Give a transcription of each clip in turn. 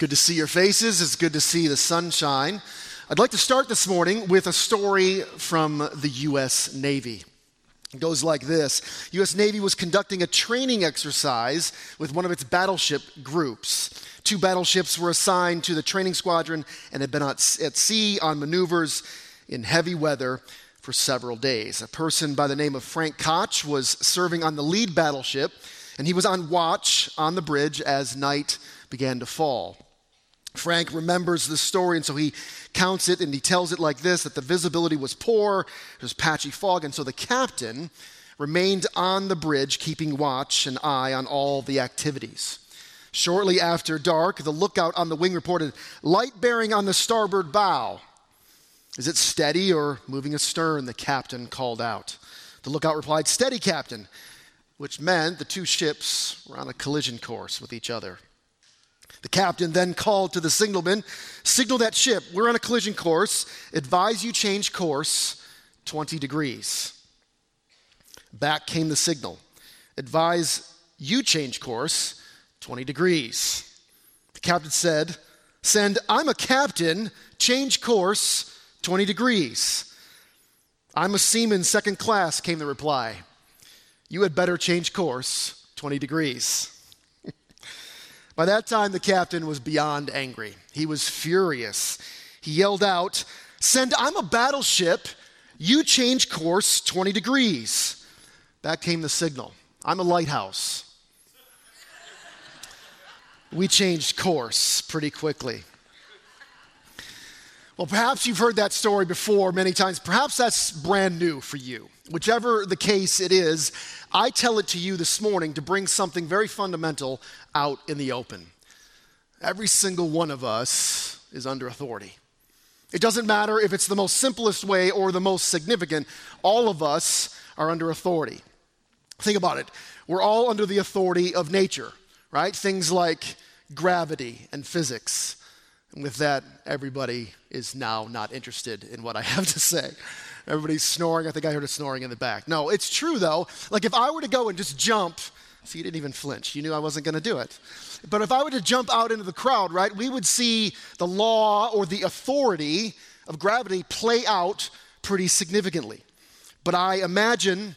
Good to see your faces. It's good to see the sunshine. I'd like to start this morning with a story from the U.S. Navy. It goes like this U.S. Navy was conducting a training exercise with one of its battleship groups. Two battleships were assigned to the training squadron and had been at sea on maneuvers in heavy weather for several days. A person by the name of Frank Koch was serving on the lead battleship, and he was on watch on the bridge as night began to fall. Frank remembers the story, and so he counts it and he tells it like this that the visibility was poor, there was patchy fog, and so the captain remained on the bridge, keeping watch and eye on all the activities. Shortly after dark, the lookout on the wing reported light bearing on the starboard bow. Is it steady or moving astern? The captain called out. The lookout replied, Steady, captain, which meant the two ships were on a collision course with each other. The captain then called to the signalman, Signal that ship, we're on a collision course. Advise you change course 20 degrees. Back came the signal. Advise you change course 20 degrees. The captain said, Send, I'm a captain, change course 20 degrees. I'm a seaman, second class, came the reply. You had better change course 20 degrees. By that time, the captain was beyond angry. He was furious. He yelled out, Send, I'm a battleship. You change course 20 degrees. Back came the signal. I'm a lighthouse. We changed course pretty quickly. Well, perhaps you've heard that story before many times. Perhaps that's brand new for you. Whichever the case it is, I tell it to you this morning to bring something very fundamental out in the open. Every single one of us is under authority. It doesn't matter if it's the most simplest way or the most significant, all of us are under authority. Think about it. We're all under the authority of nature, right? Things like gravity and physics. And with that, everybody is now not interested in what I have to say. Everybody's snoring. I think I heard a snoring in the back. No, it's true though. Like if I were to go and just jump, see, you didn't even flinch. You knew I wasn't going to do it. But if I were to jump out into the crowd, right, we would see the law or the authority of gravity play out pretty significantly. But I imagine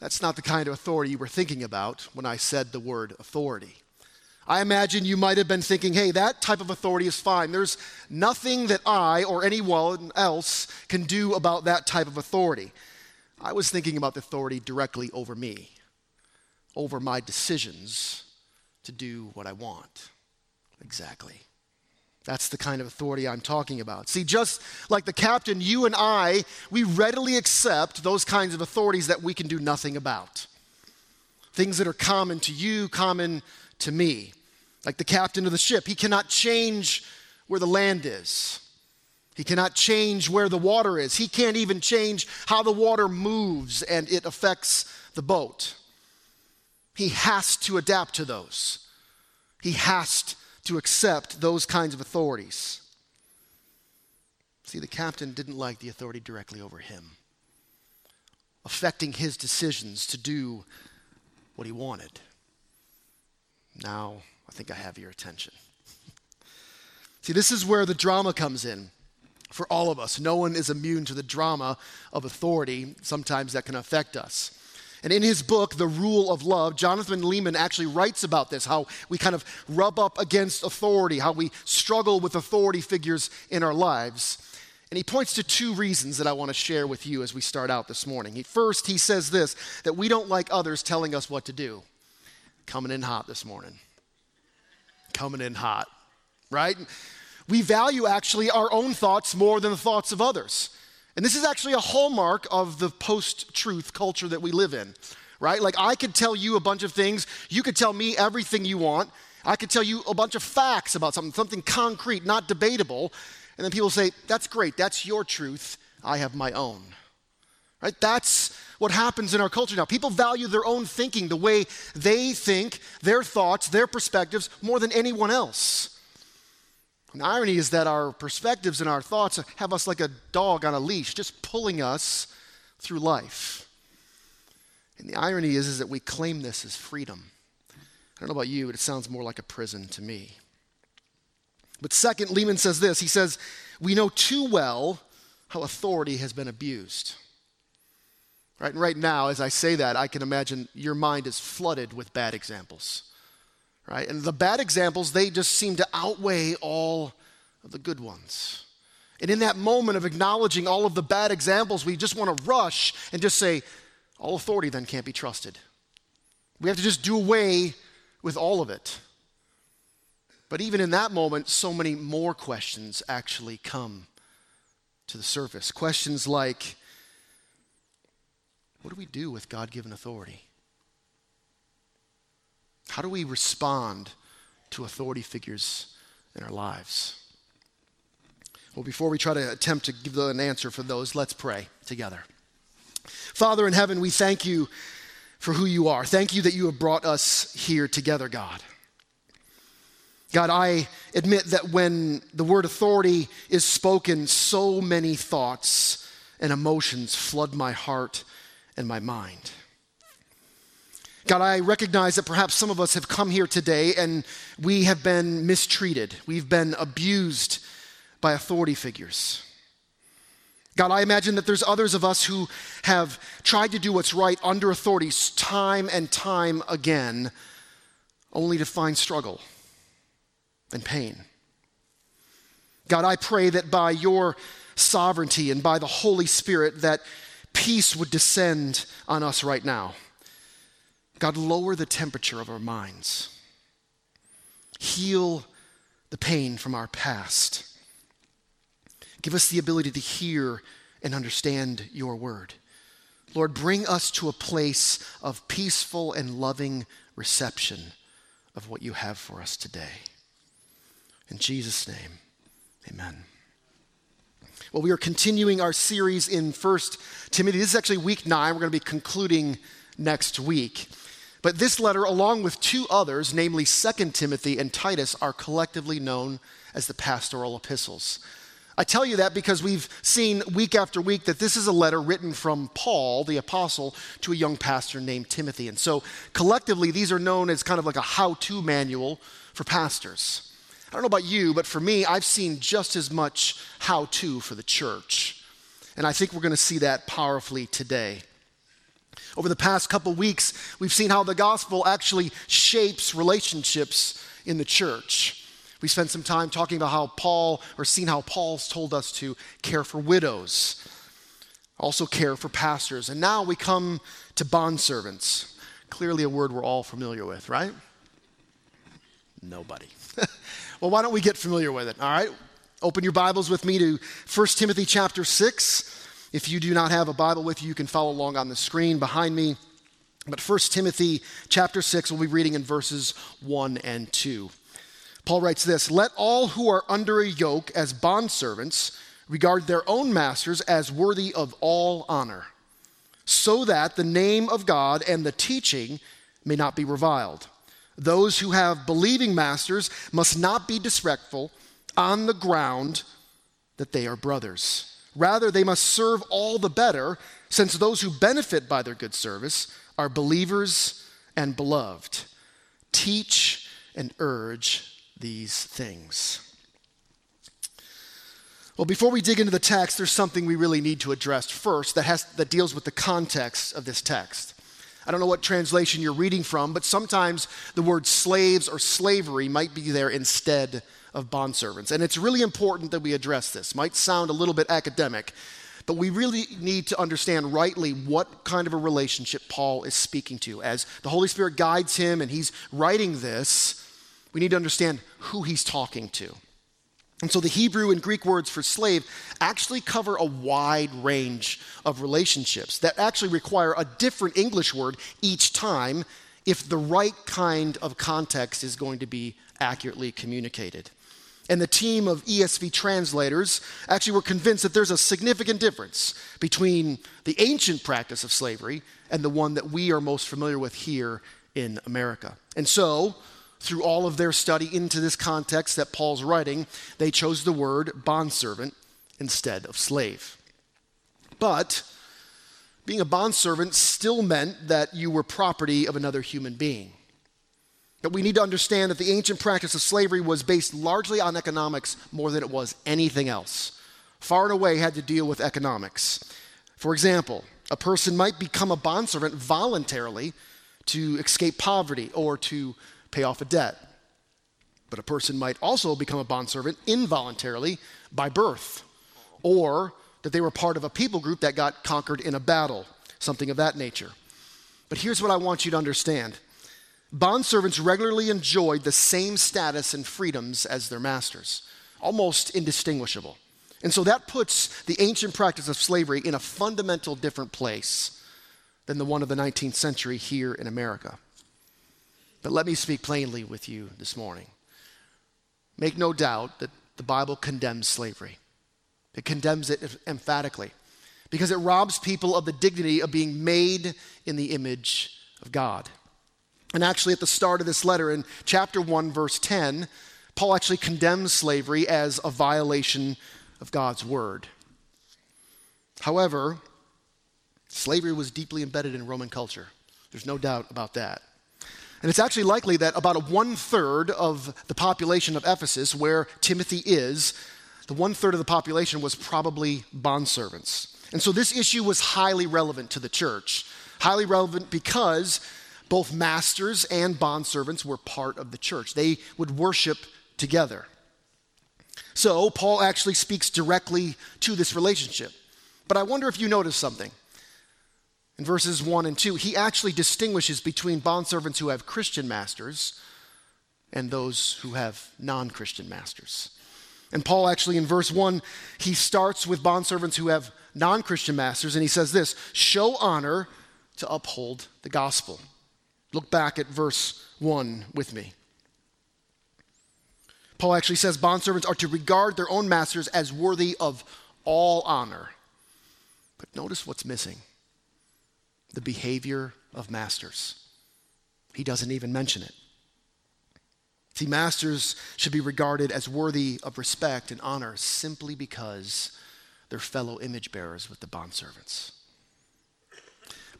that's not the kind of authority you were thinking about when I said the word authority. I imagine you might have been thinking, hey, that type of authority is fine. There's nothing that I or anyone else can do about that type of authority. I was thinking about the authority directly over me, over my decisions to do what I want. Exactly. That's the kind of authority I'm talking about. See, just like the captain, you and I, we readily accept those kinds of authorities that we can do nothing about. Things that are common to you, common to me. Like the captain of the ship, he cannot change where the land is. He cannot change where the water is. He can't even change how the water moves and it affects the boat. He has to adapt to those. He has to accept those kinds of authorities. See, the captain didn't like the authority directly over him, affecting his decisions to do what he wanted. Now, I think I have your attention. See, this is where the drama comes in for all of us. No one is immune to the drama of authority. Sometimes that can affect us. And in his book, The Rule of Love, Jonathan Leeman actually writes about this how we kind of rub up against authority, how we struggle with authority figures in our lives. And he points to two reasons that I want to share with you as we start out this morning. First, he says this that we don't like others telling us what to do. Coming in hot this morning. Coming in hot, right? We value actually our own thoughts more than the thoughts of others. And this is actually a hallmark of the post truth culture that we live in. right? Like I could tell you a bunch of things, you could tell me everything you want. I could tell you a bunch of facts about something, something concrete, not debatable. And then people say, That's great, that's your truth. I have my own. Right? That's what happens in our culture now. People value their own thinking, the way they think, their thoughts, their perspectives, more than anyone else. And the irony is that our perspectives and our thoughts have us like a dog on a leash, just pulling us through life. And the irony is, is that we claim this as freedom. I don't know about you, but it sounds more like a prison to me. But second, Leeman says this he says, We know too well how authority has been abused. Right, and right now, as I say that, I can imagine your mind is flooded with bad examples. Right? And the bad examples, they just seem to outweigh all of the good ones. And in that moment of acknowledging all of the bad examples, we just want to rush and just say, all authority then can't be trusted. We have to just do away with all of it. But even in that moment, so many more questions actually come to the surface. Questions like what do we do with God given authority? How do we respond to authority figures in our lives? Well, before we try to attempt to give an answer for those, let's pray together. Father in heaven, we thank you for who you are. Thank you that you have brought us here together, God. God, I admit that when the word authority is spoken, so many thoughts and emotions flood my heart and my mind. God, I recognize that perhaps some of us have come here today and we have been mistreated. We've been abused by authority figures. God, I imagine that there's others of us who have tried to do what's right under authorities time and time again, only to find struggle and pain. God, I pray that by your sovereignty and by the Holy Spirit that peace would descend on us right now. God, lower the temperature of our minds. Heal the pain from our past. Give us the ability to hear and understand your word. Lord, bring us to a place of peaceful and loving reception of what you have for us today. In Jesus' name, amen. Well, we are continuing our series in First Timothy. This is actually week nine. We're going to be concluding next week. But this letter, along with two others, namely Second Timothy and Titus, are collectively known as the pastoral epistles. I tell you that because we've seen week after week that this is a letter written from Paul, the apostle, to a young pastor named Timothy. And so collectively, these are known as kind of like a how to manual for pastors. I don't know about you, but for me, I've seen just as much how to for the church. And I think we're going to see that powerfully today. Over the past couple weeks, we've seen how the gospel actually shapes relationships in the church. We spent some time talking about how Paul, or seen how Paul's told us to care for widows, also care for pastors. And now we come to bondservants. Clearly, a word we're all familiar with, right? Nobody. Well, why don't we get familiar with it? All right? Open your Bibles with me to 1 Timothy chapter 6. If you do not have a Bible with you, you can follow along on the screen behind me. But 1 Timothy chapter 6, we'll be reading in verses 1 and 2. Paul writes this Let all who are under a yoke as bondservants regard their own masters as worthy of all honor, so that the name of God and the teaching may not be reviled. Those who have believing masters must not be disrespectful on the ground that they are brothers. Rather, they must serve all the better, since those who benefit by their good service are believers and beloved. Teach and urge these things. Well, before we dig into the text, there's something we really need to address first that, has, that deals with the context of this text. I don't know what translation you're reading from, but sometimes the word slaves or slavery might be there instead of bondservants. And it's really important that we address this. Might sound a little bit academic, but we really need to understand rightly what kind of a relationship Paul is speaking to. As the Holy Spirit guides him and he's writing this, we need to understand who he's talking to. And so the Hebrew and Greek words for slave actually cover a wide range of relationships that actually require a different English word each time if the right kind of context is going to be accurately communicated. And the team of ESV translators actually were convinced that there's a significant difference between the ancient practice of slavery and the one that we are most familiar with here in America. And so, through all of their study into this context that Paul's writing, they chose the word bondservant instead of slave. But being a bondservant still meant that you were property of another human being. But we need to understand that the ancient practice of slavery was based largely on economics more than it was anything else. Far and away had to deal with economics. For example, a person might become a bondservant voluntarily to escape poverty or to pay off a debt. But a person might also become a bondservant involuntarily by birth, or that they were part of a people group that got conquered in a battle, something of that nature. But here's what I want you to understand Bondservants regularly enjoyed the same status and freedoms as their masters, almost indistinguishable. And so that puts the ancient practice of slavery in a fundamental different place than the one of the 19th century here in America. But let me speak plainly with you this morning. Make no doubt that the Bible condemns slavery, it condemns it emphatically because it robs people of the dignity of being made in the image of God. And actually, at the start of this letter, in chapter 1, verse 10, Paul actually condemns slavery as a violation of God's word. However, slavery was deeply embedded in Roman culture. There's no doubt about that. And it's actually likely that about one third of the population of Ephesus, where Timothy is, the one third of the population was probably bondservants. And so this issue was highly relevant to the church. Highly relevant because both masters and bondservants were part of the church. They would worship together. So, Paul actually speaks directly to this relationship. But I wonder if you notice something. In verses 1 and 2, he actually distinguishes between bondservants who have Christian masters and those who have non Christian masters. And Paul actually, in verse 1, he starts with bondservants who have non Christian masters, and he says this show honor to uphold the gospel. Look back at verse 1 with me. Paul actually says bondservants are to regard their own masters as worthy of all honor. But notice what's missing the behavior of masters. He doesn't even mention it. See, masters should be regarded as worthy of respect and honor simply because they're fellow image bearers with the bondservants.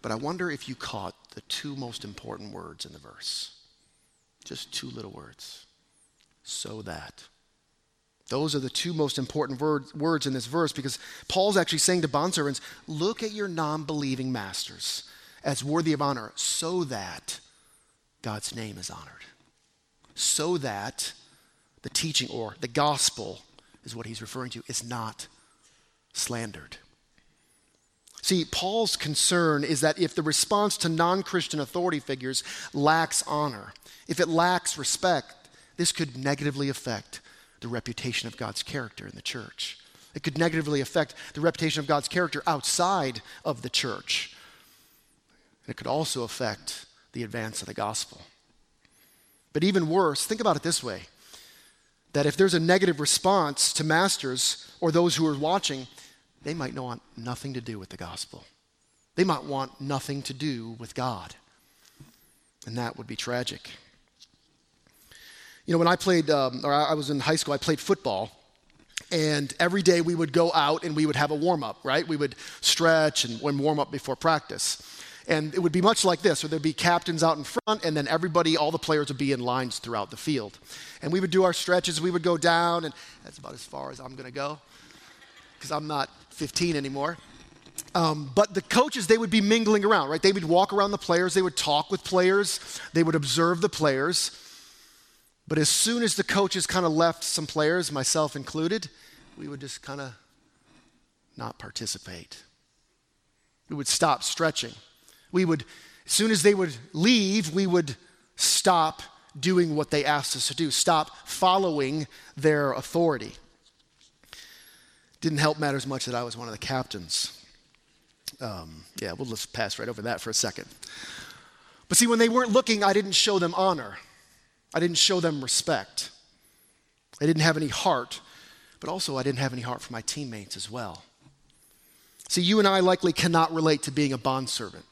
But I wonder if you caught the two most important words in the verse. Just two little words. So that. Those are the two most important word, words in this verse because Paul's actually saying to bondservants, look at your non believing masters as worthy of honor so that God's name is honored. So that the teaching or the gospel is what he's referring to is not slandered. See, Paul's concern is that if the response to non Christian authority figures lacks honor, if it lacks respect, this could negatively affect the reputation of God's character in the church. It could negatively affect the reputation of God's character outside of the church. It could also affect the advance of the gospel. But even worse, think about it this way that if there's a negative response to masters or those who are watching, they might want nothing to do with the gospel. They might want nothing to do with God. And that would be tragic. You know, when I played, um, or I was in high school, I played football. And every day we would go out and we would have a warm up, right? We would stretch and warm up before practice. And it would be much like this, where there'd be captains out in front, and then everybody, all the players would be in lines throughout the field. And we would do our stretches, we would go down, and that's about as far as I'm gonna go, because I'm not 15 anymore. Um, but the coaches, they would be mingling around, right? They would walk around the players, they would talk with players, they would observe the players. But as soon as the coaches kind of left some players, myself included, we would just kind of not participate. We would stop stretching. We would, as soon as they would leave, we would stop doing what they asked us to do, stop following their authority. Didn't help matters much that I was one of the captains. Um, yeah, we'll just pass right over that for a second. But see, when they weren't looking, I didn't show them honor. I didn't show them respect. I didn't have any heart, but also I didn't have any heart for my teammates as well. See, you and I likely cannot relate to being a bondservant,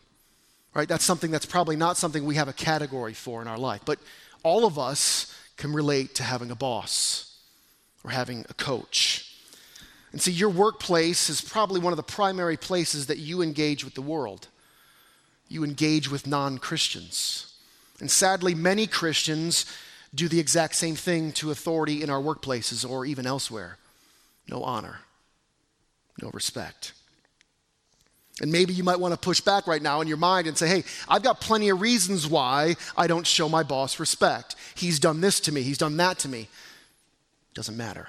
right? That's something that's probably not something we have a category for in our life. But all of us can relate to having a boss or having a coach. And see, your workplace is probably one of the primary places that you engage with the world. You engage with non Christians. And sadly, many Christians do the exact same thing to authority in our workplaces or even elsewhere no honor, no respect. And maybe you might want to push back right now in your mind and say, hey, I've got plenty of reasons why I don't show my boss respect. He's done this to me, he's done that to me. Doesn't matter.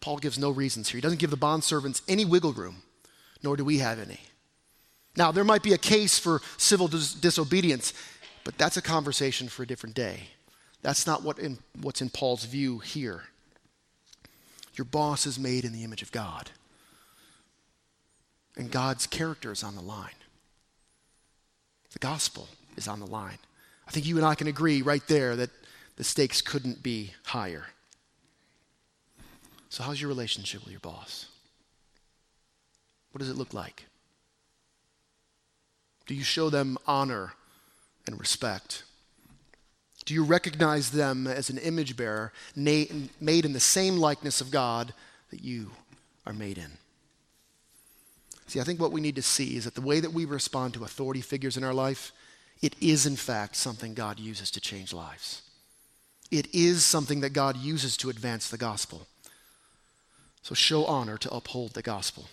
Paul gives no reasons here. He doesn't give the bondservants any wiggle room, nor do we have any. Now, there might be a case for civil dis- disobedience, but that's a conversation for a different day. That's not what in, what's in Paul's view here. Your boss is made in the image of God, and God's character is on the line. The gospel is on the line. I think you and I can agree right there that the stakes couldn't be higher. So, how's your relationship with your boss? What does it look like? Do you show them honor and respect? Do you recognize them as an image bearer made in the same likeness of God that you are made in? See, I think what we need to see is that the way that we respond to authority figures in our life, it is in fact something God uses to change lives. It is something that God uses to advance the gospel. So show honor to uphold the gospel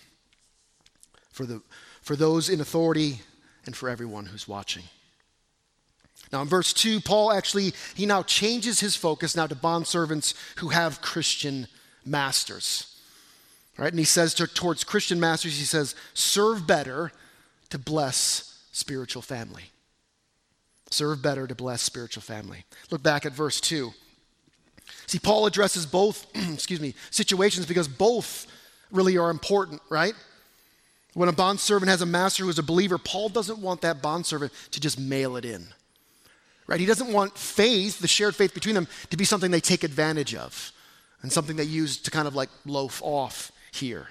for, the, for those in authority and for everyone who's watching. Now, in verse 2, Paul actually, he now changes his focus now to bondservants who have Christian masters. Right? And he says to, towards Christian masters, he says, serve better to bless spiritual family. Serve better to bless spiritual family. Look back at verse 2. See, Paul addresses both, excuse me, situations because both really are important, right? When a bondservant has a master who is a believer, Paul doesn't want that bondservant to just mail it in right? He doesn't want faith, the shared faith between them, to be something they take advantage of and something they use to kind of like loaf off here.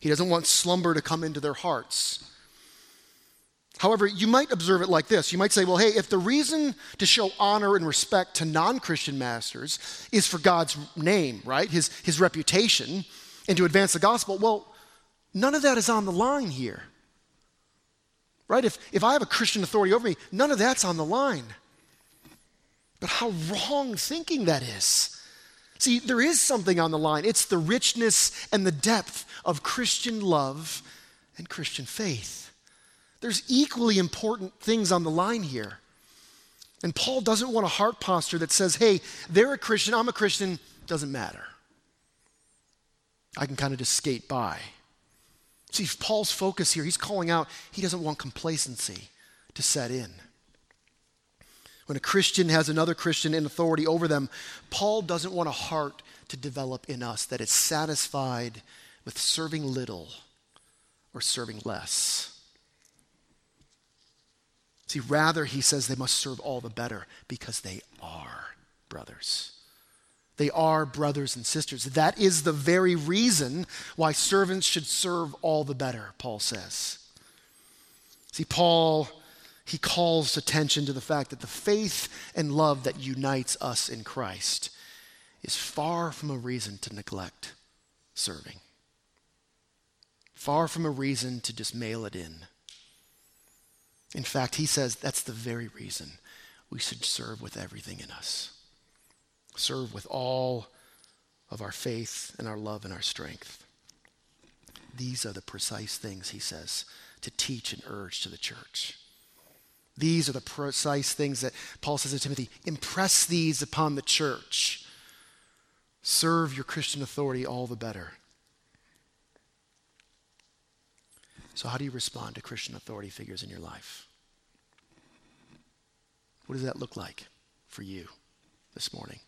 He doesn't want slumber to come into their hearts. However, you might observe it like this. You might say, well, hey, if the reason to show honor and respect to non Christian masters is for God's name, right? His, his reputation, and to advance the gospel, well, none of that is on the line here. Right? If, if I have a Christian authority over me, none of that's on the line. But how wrong thinking that is. See, there is something on the line. It's the richness and the depth of Christian love and Christian faith. There's equally important things on the line here. And Paul doesn't want a heart posture that says, hey, they're a Christian, I'm a Christian, doesn't matter. I can kind of just skate by. See, Paul's focus here, he's calling out, he doesn't want complacency to set in. When a Christian has another Christian in authority over them, Paul doesn't want a heart to develop in us that is satisfied with serving little or serving less. See, rather, he says they must serve all the better because they are brothers. They are brothers and sisters. That is the very reason why servants should serve all the better, Paul says. See, Paul he calls attention to the fact that the faith and love that unites us in Christ is far from a reason to neglect serving, far from a reason to just mail it in. In fact, he says that's the very reason we should serve with everything in us. Serve with all of our faith and our love and our strength. These are the precise things, he says, to teach and urge to the church. These are the precise things that Paul says to Timothy impress these upon the church. Serve your Christian authority all the better. So, how do you respond to Christian authority figures in your life? What does that look like for you this morning?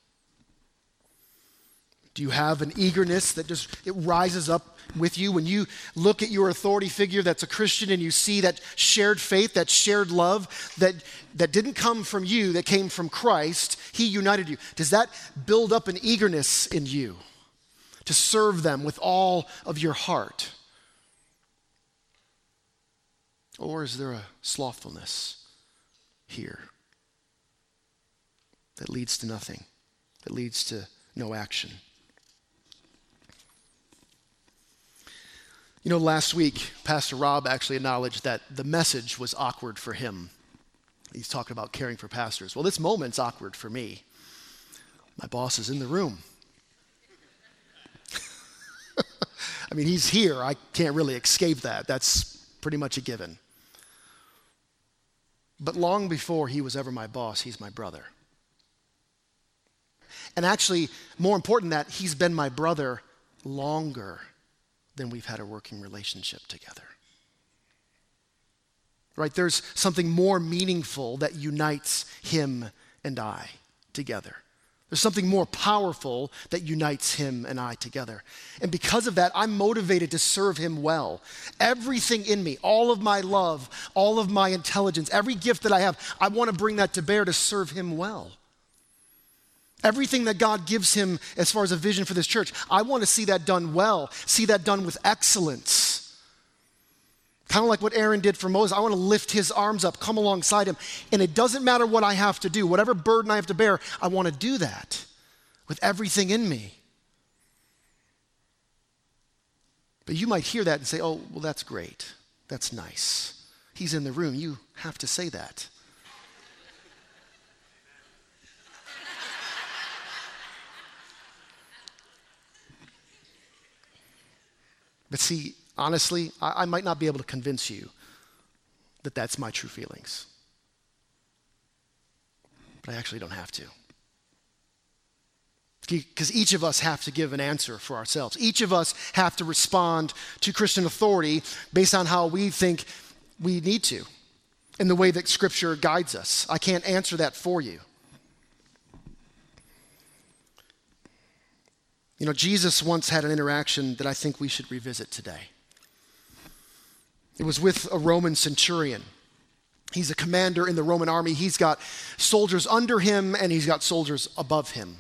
Do you have an eagerness that just it rises up with you when you look at your authority figure that's a Christian and you see that shared faith, that shared love that that didn't come from you, that came from Christ, he united you. Does that build up an eagerness in you to serve them with all of your heart? Or is there a slothfulness here that leads to nothing, that leads to no action? You know, last week, Pastor Rob actually acknowledged that the message was awkward for him. He's talking about caring for pastors. Well, this moment's awkward for me. My boss is in the room. I mean, he's here. I can't really escape that. That's pretty much a given. But long before he was ever my boss, he's my brother. And actually, more important that, he's been my brother longer then we've had a working relationship together. Right? There's something more meaningful that unites him and I together. There's something more powerful that unites him and I together. And because of that, I'm motivated to serve him well. Everything in me, all of my love, all of my intelligence, every gift that I have, I want to bring that to bear to serve him well. Everything that God gives him as far as a vision for this church, I want to see that done well, see that done with excellence. Kind of like what Aaron did for Moses. I want to lift his arms up, come alongside him. And it doesn't matter what I have to do, whatever burden I have to bear, I want to do that with everything in me. But you might hear that and say, oh, well, that's great. That's nice. He's in the room. You have to say that. But see, honestly, I, I might not be able to convince you that that's my true feelings. But I actually don't have to. Because each of us have to give an answer for ourselves. Each of us have to respond to Christian authority based on how we think we need to, in the way that Scripture guides us. I can't answer that for you. You know, Jesus once had an interaction that I think we should revisit today. It was with a Roman centurion. He's a commander in the Roman army. He's got soldiers under him and he's got soldiers above him.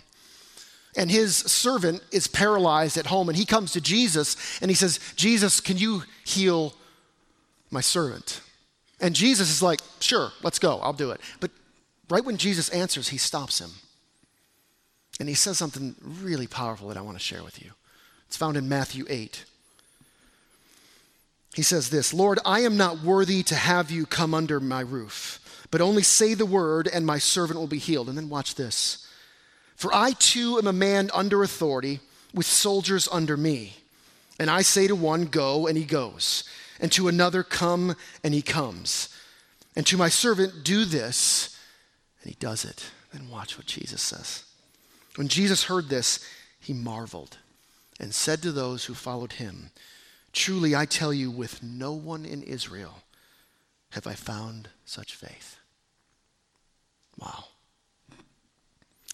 And his servant is paralyzed at home and he comes to Jesus and he says, Jesus, can you heal my servant? And Jesus is like, Sure, let's go, I'll do it. But right when Jesus answers, he stops him. And he says something really powerful that I want to share with you. It's found in Matthew 8. He says this Lord, I am not worthy to have you come under my roof, but only say the word, and my servant will be healed. And then watch this. For I too am a man under authority, with soldiers under me. And I say to one, Go, and he goes, and to another, Come, and he comes. And to my servant, Do this, and he does it. Then watch what Jesus says. When Jesus heard this, he marveled and said to those who followed him, Truly I tell you, with no one in Israel have I found such faith. Wow.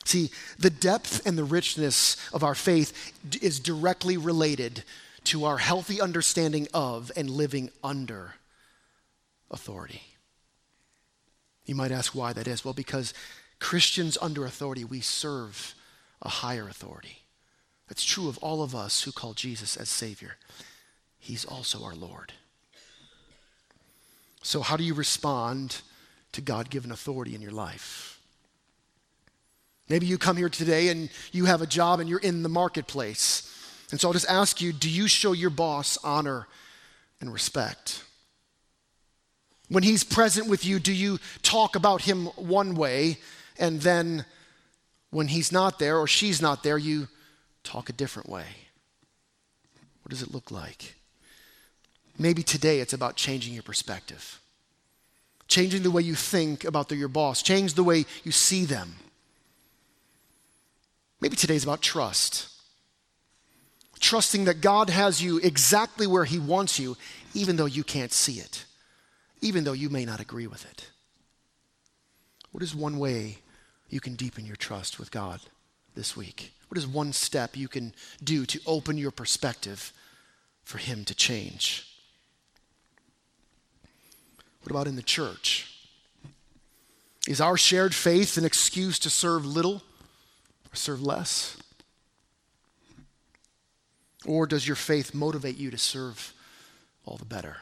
See, the depth and the richness of our faith is directly related to our healthy understanding of and living under authority. You might ask why that is. Well, because Christians under authority, we serve a higher authority. That's true of all of us who call Jesus as Savior. He's also our Lord. So, how do you respond to God given authority in your life? Maybe you come here today and you have a job and you're in the marketplace. And so I'll just ask you do you show your boss honor and respect? When he's present with you, do you talk about him one way and then when he's not there or she's not there, you talk a different way. What does it look like? Maybe today it's about changing your perspective, changing the way you think about the, your boss, change the way you see them. Maybe today's about trust. Trusting that God has you exactly where He wants you, even though you can't see it, even though you may not agree with it. What is one way you can deepen your trust with God this week? What is one step you can do to open your perspective for Him to change? What about in the church? Is our shared faith an excuse to serve little or serve less? Or does your faith motivate you to serve all the better?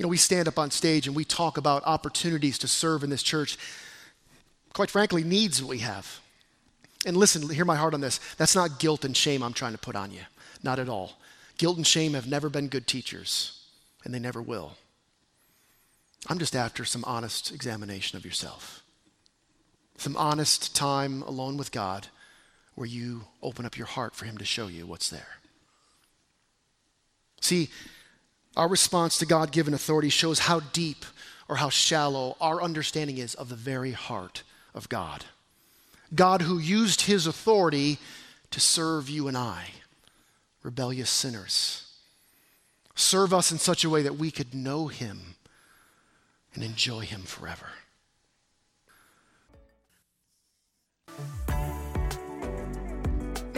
You know, we stand up on stage and we talk about opportunities to serve in this church. Quite frankly, needs we have. And listen, hear my heart on this. That's not guilt and shame I'm trying to put on you. Not at all. Guilt and shame have never been good teachers, and they never will. I'm just after some honest examination of yourself, some honest time alone with God where you open up your heart for Him to show you what's there. See, our response to God given authority shows how deep or how shallow our understanding is of the very heart of God. God who used His authority to serve you and I, rebellious sinners. Serve us in such a way that we could know Him and enjoy Him forever.